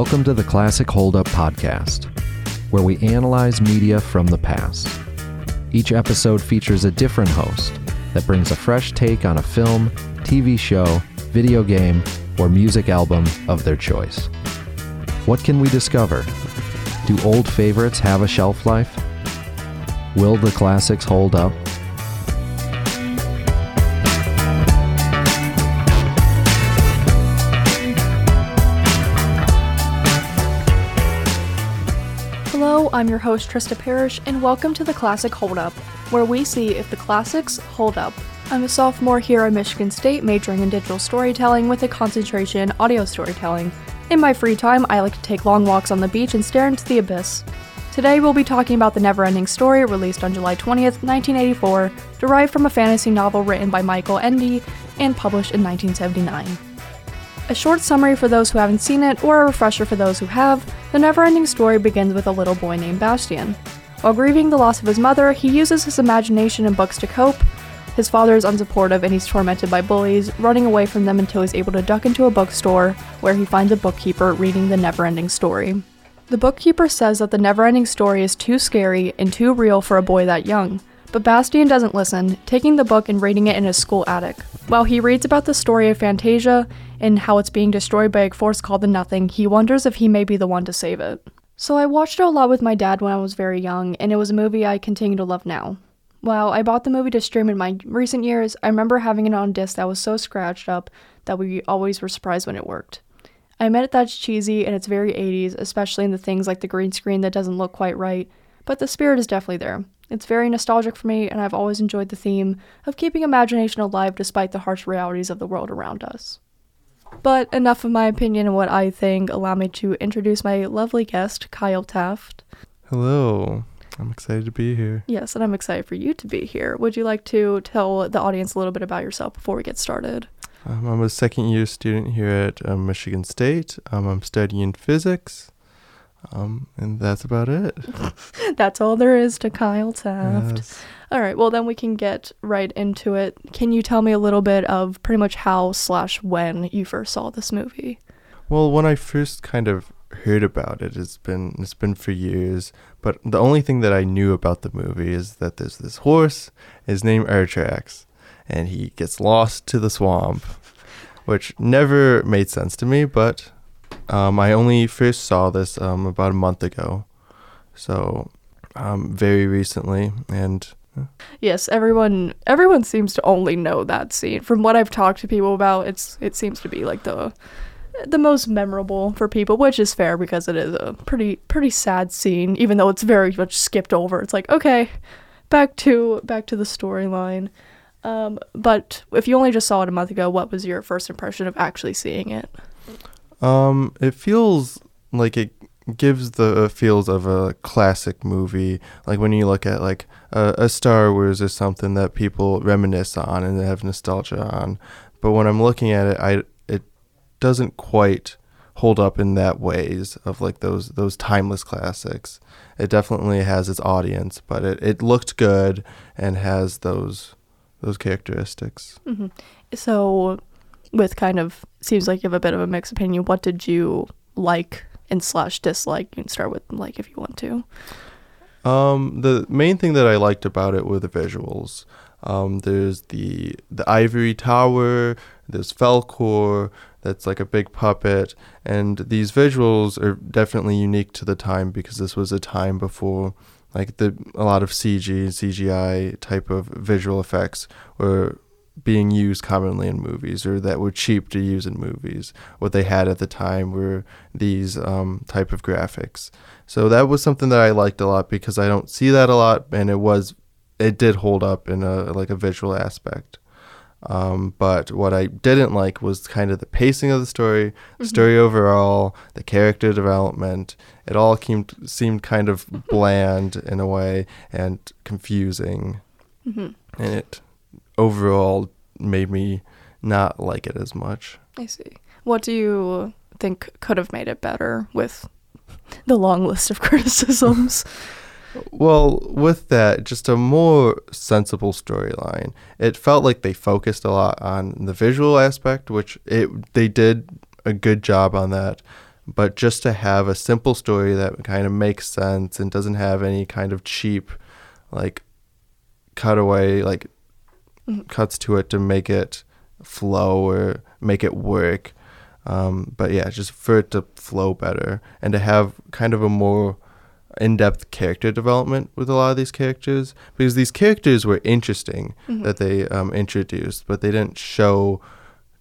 Welcome to the Classic Hold Up Podcast, where we analyze media from the past. Each episode features a different host that brings a fresh take on a film, TV show, video game, or music album of their choice. What can we discover? Do old favorites have a shelf life? Will the classics hold up? I'm your host Trista Parrish, and welcome to the Classic Hold Up, where we see if the classics hold up. I'm a sophomore here at Michigan State, majoring in digital storytelling with a concentration in audio storytelling. In my free time, I like to take long walks on the beach and stare into the abyss. Today, we'll be talking about The Neverending Story, released on July 20th, 1984, derived from a fantasy novel written by Michael Ende and published in 1979. A short summary for those who haven't seen it, or a refresher for those who have, the never-ending story begins with a little boy named Bastian. While grieving the loss of his mother, he uses his imagination and books to cope. His father is unsupportive and he's tormented by bullies, running away from them until he's able to duck into a bookstore, where he finds a bookkeeper reading the never-ending story. The bookkeeper says that the never-ending story is too scary and too real for a boy that young. But Bastian doesn't listen, taking the book and reading it in his school attic. While he reads about the story of Fantasia and how it's being destroyed by a force called the Nothing, he wonders if he may be the one to save it. So I watched it a lot with my dad when I was very young, and it was a movie I continue to love now. While I bought the movie to stream in my recent years, I remember having it on disc that was so scratched up that we always were surprised when it worked. I admit it that's cheesy and it's very 80s, especially in the things like the green screen that doesn't look quite right, but the spirit is definitely there. It's very nostalgic for me, and I've always enjoyed the theme of keeping imagination alive despite the harsh realities of the world around us. But enough of my opinion and what I think. Allow me to introduce my lovely guest, Kyle Taft. Hello. I'm excited to be here. Yes, and I'm excited for you to be here. Would you like to tell the audience a little bit about yourself before we get started? Um, I'm a second year student here at um, Michigan State. Um, I'm studying physics. Um, and that's about it. That's all there is to Kyle Taft. Yes. All right, well then we can get right into it. Can you tell me a little bit of pretty much how slash when you first saw this movie? Well, when I first kind of heard about it, it's been it's been for years. But the only thing that I knew about the movie is that there's this horse. His name Artax, and he gets lost to the swamp, which never made sense to me. But um, I only first saw this um, about a month ago, so um, very recently, and Yes, everyone everyone seems to only know that scene. From what I've talked to people about, it's it seems to be like the the most memorable for people, which is fair because it is a pretty pretty sad scene, even though it's very much skipped over. It's like, okay, back to back to the storyline. Um, but if you only just saw it a month ago, what was your first impression of actually seeing it? Um, it feels like it gives the feels of a classic movie. Like when you look at like a, a Star Wars or something that people reminisce on and have nostalgia on. But when I'm looking at it, I it doesn't quite hold up in that ways of like those those timeless classics. It definitely has its audience, but it, it looked good and has those those characteristics. hmm So, with kind of seems like you have a bit of a mixed opinion. What did you like and slash dislike? You can start with like if you want to. Um, the main thing that I liked about it were the visuals. Um, there's the the ivory tower. There's Falkor. That's like a big puppet, and these visuals are definitely unique to the time because this was a time before like the a lot of CG CGI type of visual effects were being used commonly in movies or that were cheap to use in movies. What they had at the time were these um, type of graphics. So that was something that I liked a lot because I don't see that a lot, and it was it did hold up in a like a visual aspect. Um, but what I didn't like was kind of the pacing of the story, the story overall, the character development. It all came seemed kind of bland in a way and confusing, Mm-hmm. and it overall made me not like it as much. I see. What do you think could have made it better with the long list of criticisms? Well, with that, just a more sensible storyline. It felt like they focused a lot on the visual aspect, which it they did a good job on that. but just to have a simple story that kind of makes sense and doesn't have any kind of cheap like cutaway like Mhm. cuts to it to make it flow or make it work um, but yeah just for it to flow better and to have kind of a more in-depth character development with a lot of these characters because these characters were interesting Mhm. that they um, introduced but they didn't show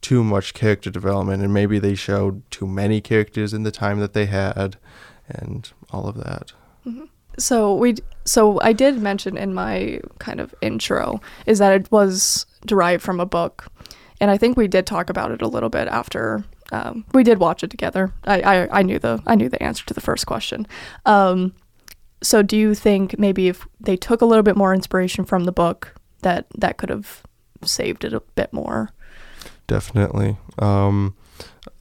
too much character development and maybe they showed too many characters in the time that they had and all of that So we so I did mention in my kind of intro is that it was derived from a book, and I think we did talk about it a little bit after um, we did watch it together. I, I I knew the I knew the answer to the first question. Um, so do you think maybe if they took a little bit more inspiration from the book that that could have saved it a bit more? definitely um,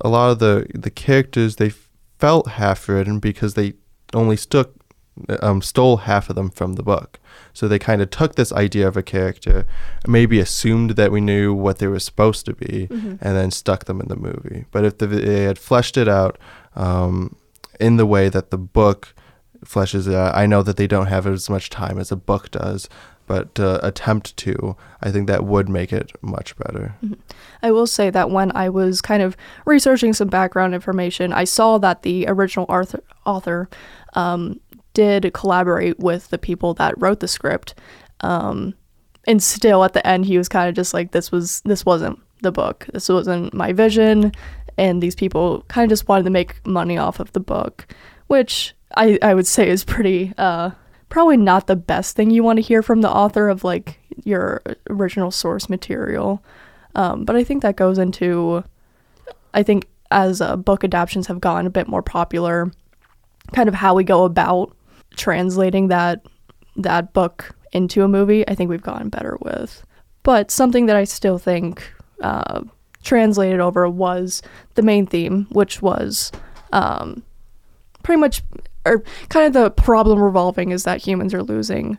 a lot of the the characters they felt half written because they only stuck um, stole half of them from the book so they kind of took this idea of a character maybe assumed that we knew what they were supposed to be and then stuck them in the movie. But if the, they had fleshed it out um, in the way that the book fleshes it out, I know that they don't have as much time as a book does, but to attempt to, I think that would make it much better. I will say that when I was kind of researching some background information, I saw that the original author, author um, did collaborate with the people that wrote the script. Um, and still, at the end, he was kind of just like, "This was this wasn't the book. This wasn't my vision." And these people kind of just wanted to make money off of the book, which I I would say is pretty uh, probably not the best thing you want to hear from the author of like your original source material. Um, but I think that goes into, I think as uh, book adaptations have gotten a bit more popular, kind of how we go about translating that that book into a movie. I think we've gotten better with. But something that I still think uh, translated over was the main theme, which was um, pretty much, or kind of the problem revolving is that humans are losing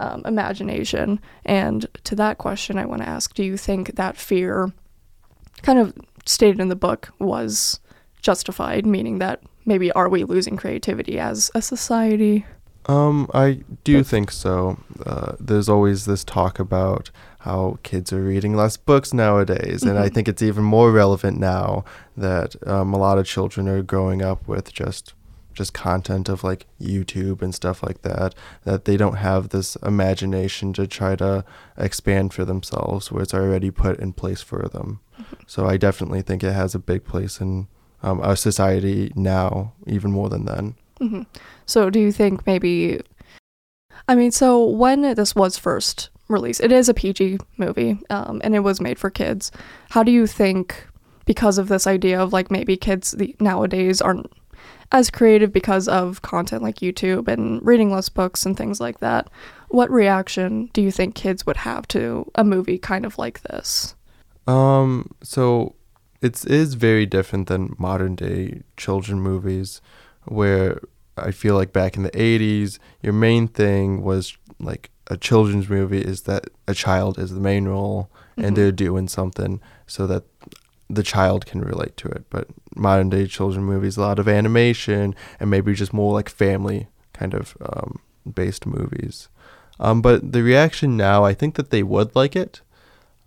um, imagination. And to that question, I want to ask do you think that fear, kind of stated in the book, was justified, meaning that maybe are we losing creativity as a society? Um, I do think so. Uh, there's always this talk about how kids are reading less books nowadays, and I Mhm. think it's even more relevant now that um, a lot of children are growing up with just just content of like YouTube and stuff like that. That they don't have this imagination to try to expand for themselves, where it's already put in place for them. So I definitely think it has a big place in um, our society now, even more than then. Hmm So, do you think maybe? I mean, so when this was first released, it is a PG movie, um, and it was made for kids. How do you think, because of this idea of like maybe kids the, nowadays aren't as creative because of content like YouTube and reading less books and things like that, what reaction do you think kids would have to a movie kind of like this? Um, so it is very different than modern day children movies, where I feel like back in the '80s, your main thing was like a children's movie is that a child is the main role Mhm. and they're doing something so that the child can relate to it. But modern day children movies, a lot of animation and maybe just more like family kind of um, based movies. Um, but the reaction now, I think that they would like it.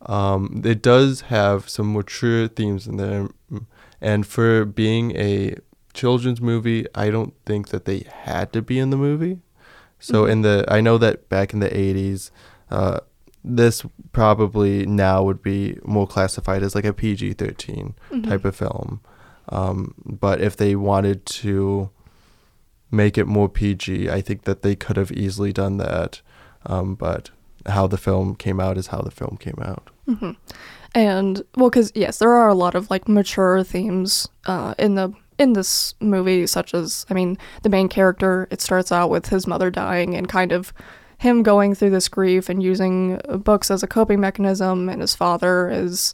Um, it does have some mature themes in there, mm, and for being a children's movie, I don't think that they had to be in the movie. So Mhm. in the, I know that back in the '80s, uh, this probably now would be more classified as like a PG-13 Mhm. type of film. Um, but if they wanted to make it more PG, I think that they could have easily done that. Um, but how the film came out is how the film came out. hmm And well, because yes, there are a lot of like mature themes uh, in the in this movie, such as I mean, the main character. It starts out with his mother dying and kind of him going through this grief and using books as a coping mechanism, and his father is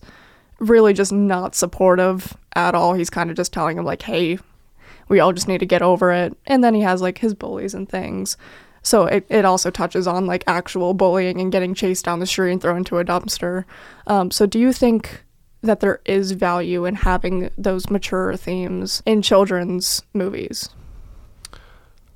really just not supportive at all. He's kind of just telling him like, "Hey, we all just need to get over it." And then he has like his bullies and things. So it, it also touches on like actual bullying and getting chased down the street and thrown into a dumpster. Um, so do you think that there is value in having those mature themes in children's movies.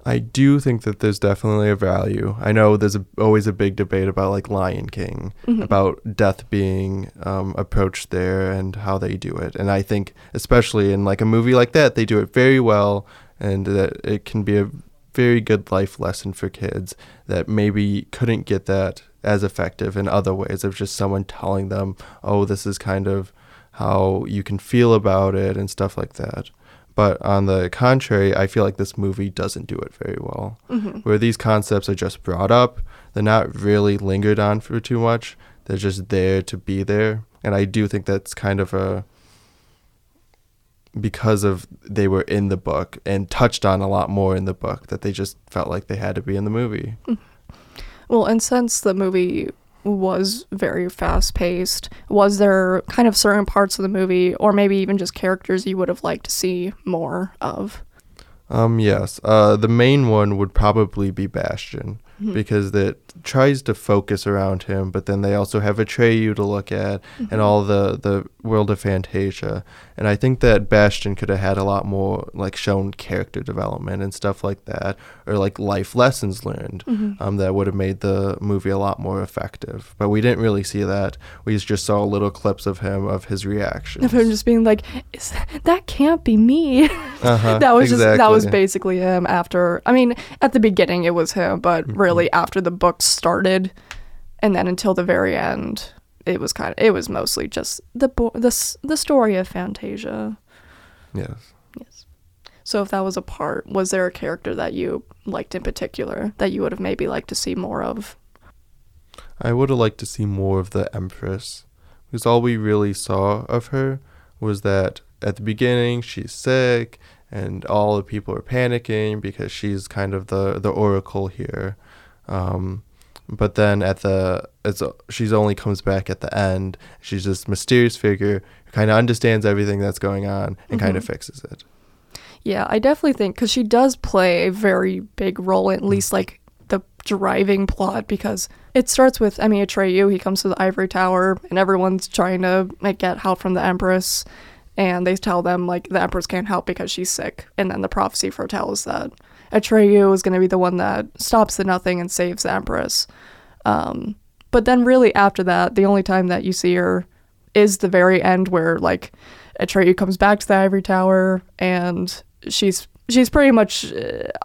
I do think that there's definitely a value. I know there's a, always a big debate about like Lion King, Mhm. about death being um, approached there and how they do it. And I think, especially in like a movie like that, they do it very well, and that it can be a very good life lesson for kids that maybe couldn't get that as effective in other ways of just someone telling them, oh, this is kind of how you can feel about it and stuff like that. But on the contrary, I feel like this movie doesn't do it very well. Mm-hmm. Where these concepts are just brought up, they're not really lingered on for too much. They're just there to be there. And I do think that's kind of a because of they were in the book and touched on a lot more in the book that they just felt like they had to be in the movie. Well, and since the movie was very fast paced, was there kind of certain parts of the movie, or maybe even just characters you would have liked to see more of? Um, yes. Uh, the main one would probably be Bastian Mhm. because it tries to focus around him, but then they also have Atreyu to look at Mhm. and all the the world of Fantasia. And I think that Bastian could have had a lot more like shown character development and stuff like that, or like life lessons learned. Mhm. Um, that would have made the movie a lot more effective. But we didn't really see that. We just saw little clips of him of his reactions. Of him just being like, Is, "That can't be me." uh-huh, that was just that was basically him. After, I mean, at the beginning it was him, but Mhm. Really after the book started, and then until the very end, it was kind of it was mostly just the bo- the the story of Fantasia. yes. Yes. So if that was a part, was there a character that you liked in particular that you would have maybe liked to see more of? I would have liked to see more of the Empress, because all we really saw of her was that at the beginning she's sick, and all the people are panicking because she's kind of the the oracle here. Um, but then at the it's she's only comes back at the end. She's this mysterious figure who kind of understands everything that's going on and kind of Mhm. fixes it. Yeah, I definitely think because she does play a very big role, in at least like the driving plot, because it starts with I mean Atreyu. He comes to the ivory tower, and everyone's trying to like get help from the Empress, and they tell them like the Empress can't help because she's sick, and then the prophecy foretells that Atreyu is going to be the one that stops the Nothing and saves the Empress. Um, but then really after that, the only time that you see her is the very end where like Atreyu comes back to the ivory tower and she's she's pretty much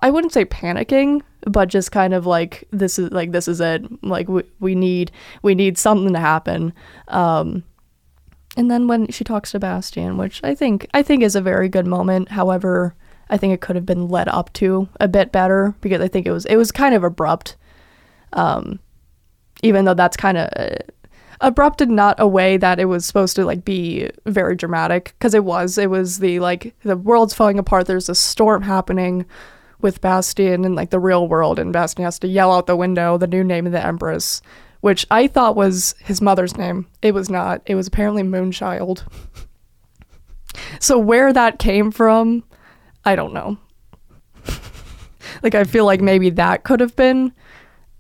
I wouldn't say panicking, but just kind of like this is like this is it. Like we, we need we need something to happen. Um and then when she talks to Bastian, which I think I think is a very good moment. However, I think it could have been led up to a bit better because I think it was it was kind of abrupt. Um even though that's kind of uh, abrupt in not a way that it was supposed to like be very dramatic. Because it was it was the like the world's falling apart. There's a storm happening with Bastian and like the real world and Bastian has to yell out the window the new name of the empress which I thought was his mother's name. It was not. It was apparently Moonchild. So where that came from I don't know like I feel like maybe that could have been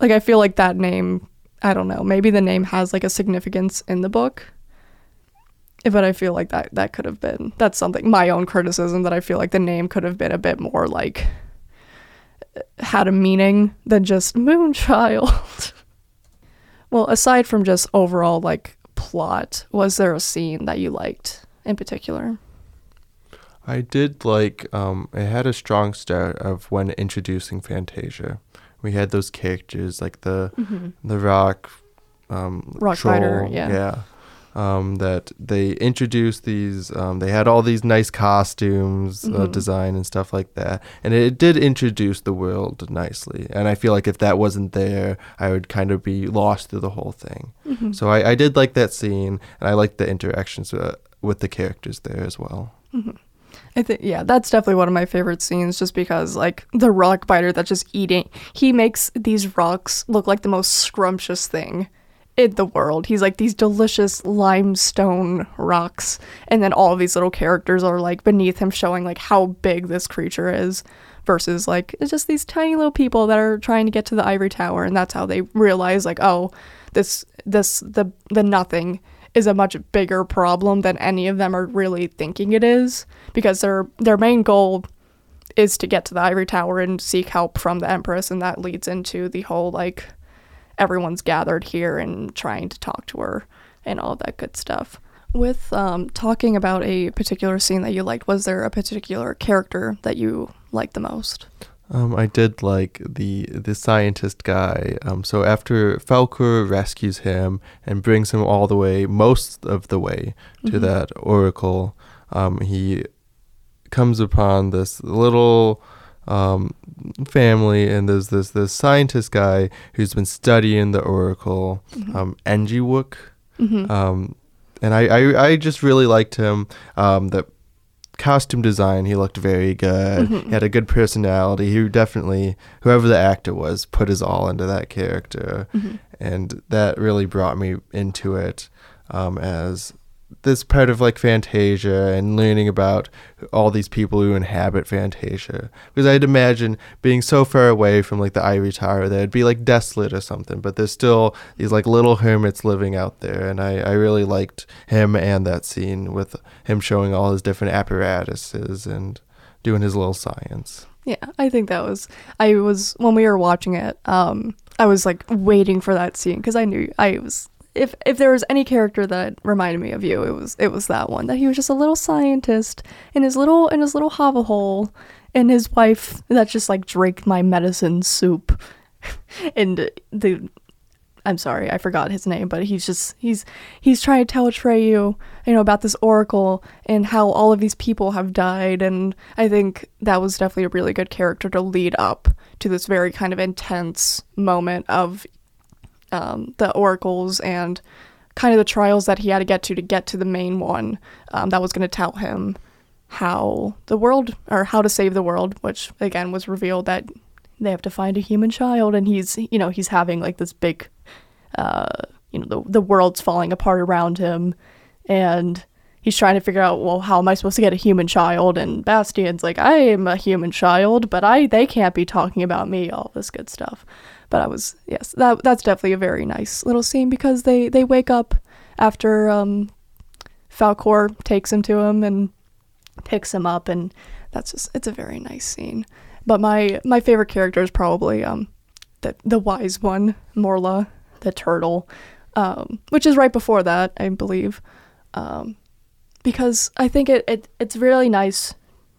like I feel like that name I don't know. Maybe the name has like a significance in the book. But I feel like that that could have been that's something my own criticism that I feel like the name could have been a bit more like had a meaning than just Moonchild. well, aside from just overall like plot, was there a scene that you liked in particular? I did like um it had a strong start of when introducing Fantasia. We had those characters like the Mm-hmm. the rock um Rock troll, fighter, yeah. yeah um that they introduced these um they had all these nice costumes uh, Mhm. design and stuff like that and it did introduce the world nicely and i feel like if that wasn't there i would kind of be lost through the whole thing Mm-hmm. so i, I did like that scene and i liked the interactions uh, with the characters there as well I think yeah, that's definitely one of my favorite scenes just because like the rock biter that's just eating he makes these rocks look like the most scrumptious thing in the world. He's like these delicious limestone rocks and then all these little characters are like beneath him showing like how big this creature is versus like it's just these tiny little people that are trying to get to the ivory tower and that's how they realize like oh this this the the nothing is a much bigger problem than any of them are really thinking it is because their their main goal is to get to the ivory tower and seek help from the empress and that leads into the whole like everyone's gathered here and trying to talk to her and all that good stuff. With um, talking about a particular scene that you liked was there a particular character that you liked the most Um, I did like the the scientist guy. Um, so after Falkor rescues him and brings him all the way, most of the way to Mhm. that oracle, um, he comes upon this little um, family, and there's this this scientist guy who's been studying the oracle, Mhm. um, Engywook. Mhm. Um, and I, I, I just really liked him. Um, the costume design, he looked very good. Mhm. He had a good personality. He definitely, whoever the actor was, put his all into that character. Mhm. And that really brought me into it um, as this part of like Fantasia and learning about all these people who inhabit Fantasia. Because I'd imagine being so far away from like the Ivory Tower that it'd be like desolate or something, but there's still these like little hermits living out there. And I, I really liked him and that scene with him showing all his different apparatuses and doing his little science. Yeah, I think that was. I was when we were watching it. Um, I was like waiting for that scene because I knew I was. If if there was any character that reminded me of you, it was it was that one. That he was just a little scientist in his little in his little hovel hole, and his wife that just like drank my medicine soup, and the. I'm sorry, I forgot his name, but he's just he's he's trying to tell Atreyu, you know, about this oracle and how all of these people have died and I think that was definitely a really good character to lead up to this very kind of intense moment of um, the oracles and kind of the trials that he had to get to to get to the main one um, that was going to tell him how the world or how to save the world, which again was revealed that they have to find a human child and he's you know he's having like this big uh, you know the the world's falling apart around him. And he's trying to figure out well how am i supposed to get a human child? And bastian's like i am a human child but i they can't be talking about me all this good stuff but i was yes that that's definitely a very nice little scene because they they wake up after um Falkor takes him to him and picks him up and that's just it's a very nice scene. But my my favorite character is probably um the the wise one morla the turtle um which is right before that i believe. Um because i think it, it it's really nice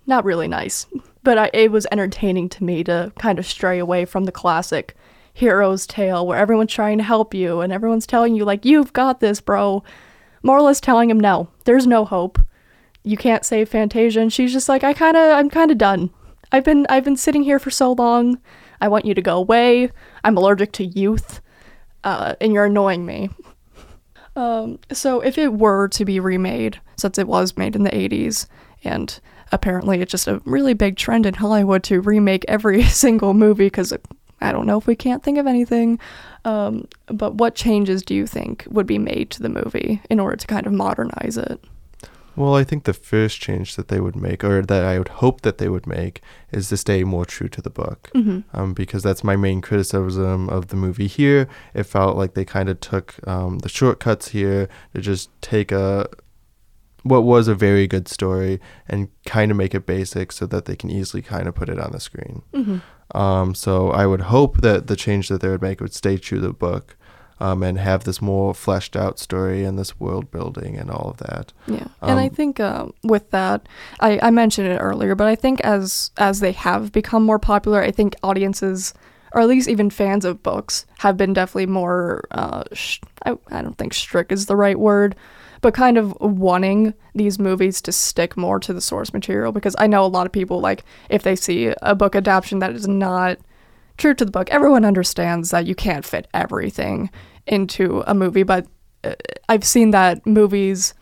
not really nice but I, it was entertaining to me to kind of stray away from the classic hero's tale where everyone's trying to help you and everyone's telling you like you've got this bro. Morla's telling him no there's no hope. You can't save fantasia. And she's just like i kind of i'm kind of done. I've been i've been sitting here for so long. I want you to go away. I'm allergic to youth uh, and you're annoying me. Um, so if it were to be remade since it was made in the 80s and apparently it's just a really big trend in hollywood to remake every single movie because i don't know if we can't think of anything um, but what changes do you think would be made to the movie in order to kind of modernize it Well, I think the first change that they would make, or that I would hope that they would make, is to stay more true to the book. mm-hmm. Um, because that's my main criticism of the movie here. It felt like they kind of took um, the shortcuts here to just take a what was a very good story and kind of make it basic so that they can easily kind of put it on the screen. Mm-hmm. Um, so I would hope that the change that they would make would stay true to the book. Um, and have this more fleshed out story and this world building and all of that. Yeah, and I Um, think uh, with that, I, I mentioned it earlier, but I think as as they have become more popular, I think audiences, or at least even fans of books, have been definitely more. Uh, sh- I I don't think strict is the right word, but kind of wanting these movies to stick more to the source material because I know a lot of people like if they see a book adaptation that is not true to the book, everyone understands that you can't fit everything into a movie, but uh, I've seen that movies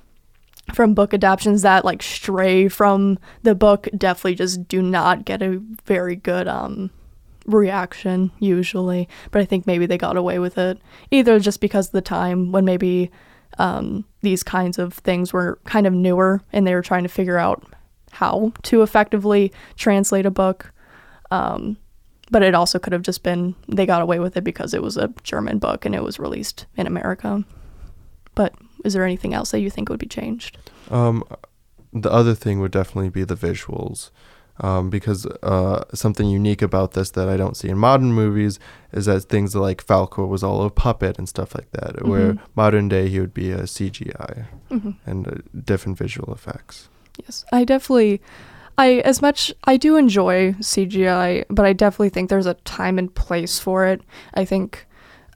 from book adaptations that like stray from the book definitely just do not get a very good um reaction usually but i think maybe they got away with it either just because of the time when maybe um these kinds of things were kind of newer and they were trying to figure out how to effectively translate a book um but it also could have just been they got away with it because it was a german book and it was released in america but is there anything else that you think would be changed? Um, the other thing would definitely be the visuals. Um, because uh, something unique about this that I don't see in modern movies is that things like Falkor was all a puppet and stuff like that, mm-hmm. where modern day he would be a CGI mm-hmm. and uh, different visual effects. Yes, I definitely, I as much I do enjoy CGI, but I definitely think there's a time and place for it. I think.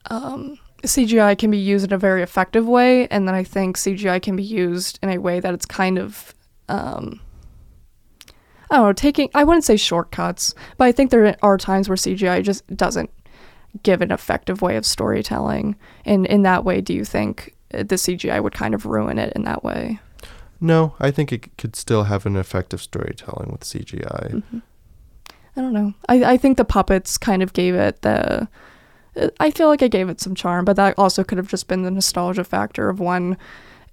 Um, CGI can be used in a very effective way, and then I think CGI can be used in a way that it's kind of um, I don't know, taking, I wouldn't say shortcuts, but I think there are times where CGI just doesn't give an effective way of storytelling. And in that way, do you think the CGI would kind of ruin it in that way? No, I think it could still have an effective storytelling with CGI. Mm-hmm. I don't know. I, I think the puppets kind of gave it the. I feel like I gave it some charm, but that also could have just been the nostalgia factor of when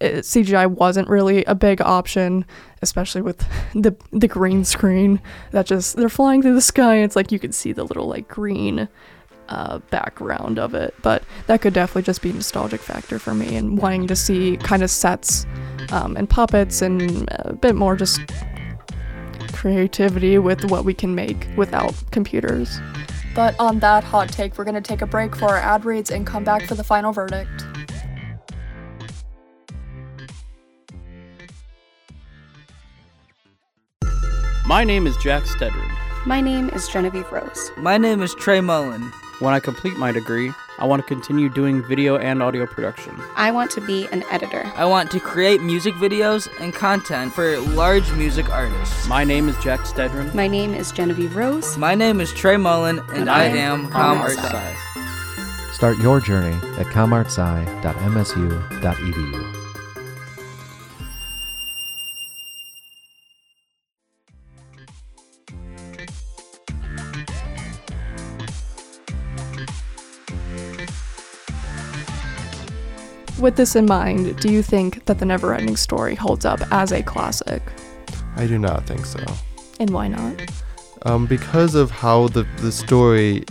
it, CGI wasn't really a big option, especially with the the green screen that just they're flying through the sky. It's like you can see the little like green uh, background of it, but that could definitely just be a nostalgic factor for me and wanting to see kind of sets um, and puppets and a bit more just creativity with what we can make without computers. But on that hot take, we're going to take a break for our ad reads and come back for the final verdict. My name is Jack Stedron. My name is Genevieve Rose. My name is Trey Mullen. When I complete my degree, I want to continue doing video and audio production. I want to be an editor. I want to create music videos and content for large music artists. My name is Jack Stedron. My name is Genevieve Rose. My name is Trey Mullen, and, and I, I, am ComArtsSci. Start your journey at comartsci.msu.edu. With this in mind, do you think that The Neverending Story holds up as a classic? I do not think so. And why not? Um, because of how the, the story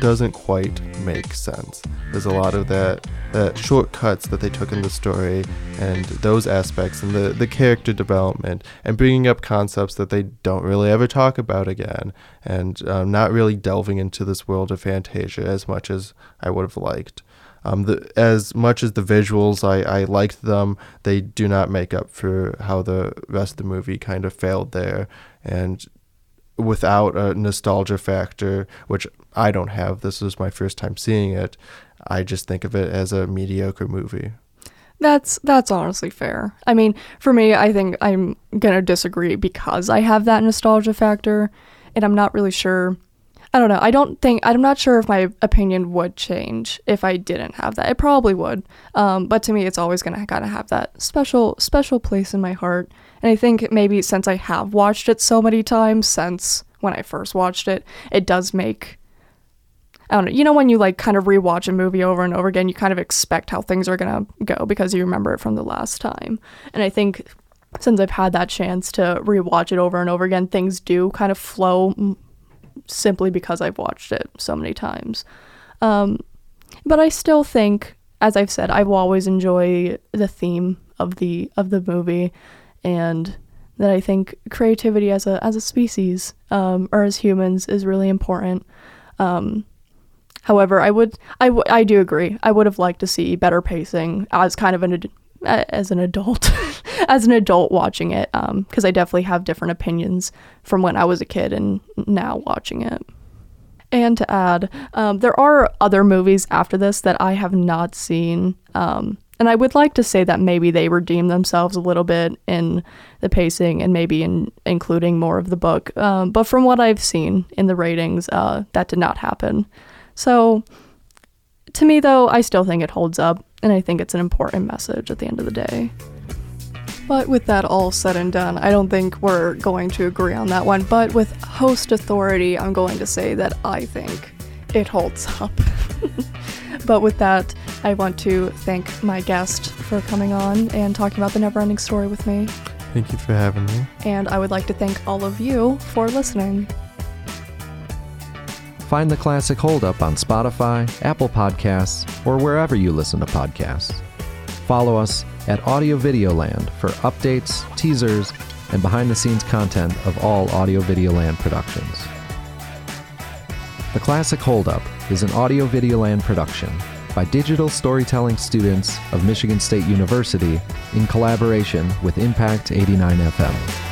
doesn't quite make sense. There's a lot of that, that shortcuts that they took in the story and those aspects and the, the character development and bringing up concepts that they don't really ever talk about again and um, not really delving into this world of Fantasia as much as I would have liked. Um, the, as much as the visuals, I, I liked them, they do not make up for how the rest of the movie kind of failed there. And without a nostalgia factor, which I don't have, this was my first time seeing it, I just think of it as a mediocre movie. That's that's honestly fair. I mean, for me, I think I'm gonna disagree because I have that nostalgia factor, and I'm not really sure I don't know. I don't think I'm not sure if my opinion would change if I didn't have that. It probably would. Um, but to me, it's always gonna kind of have that special special place in my heart. And I think maybe since I have watched it so many times since when I first watched it, it does make I don't know. You know when you like kind of rewatch a movie over and over again, you kind of expect how things are gonna go because you remember it from the last time. And I think since I've had that chance to rewatch it over and over again, things do kind of flow simply because I've watched it so many times. Um, but I still think, as I've said, I will always enjoy the theme of the of the movie, and that I think creativity as a as a species um, or as humans is really important. Um, however, I would I, w- I do agree. I would have liked to see better pacing as kind of an as an adult, as an adult watching it, because um, I definitely have different opinions from when I was a kid and now watching it. And to add, um, there are other movies after this that I have not seen. Um, and I would like to say that maybe they redeem themselves a little bit in the pacing and maybe in including more of the book. Um, but from what I've seen in the ratings, uh, that did not happen. So to me, though, I still think it holds up, and I think it's an important message at the end of the day. But with that all said and done, I don't think we're going to agree on that one. But with host authority, I'm going to say that I think it holds up. but with that, I want to thank my guest for coming on and talking about the never ending Story with me. Thank you for having me. And I would like to thank all of you for listening. Find the classic holdup on Spotify, Apple Podcasts, or wherever you listen to podcasts. Follow us at Audio Video Land for updates, teasers, and behind the scenes content of all Audio Video Land productions. The Classic Hold Up is an Audio Video Land production by digital storytelling students of Michigan State University in collaboration with Impact 89 FM.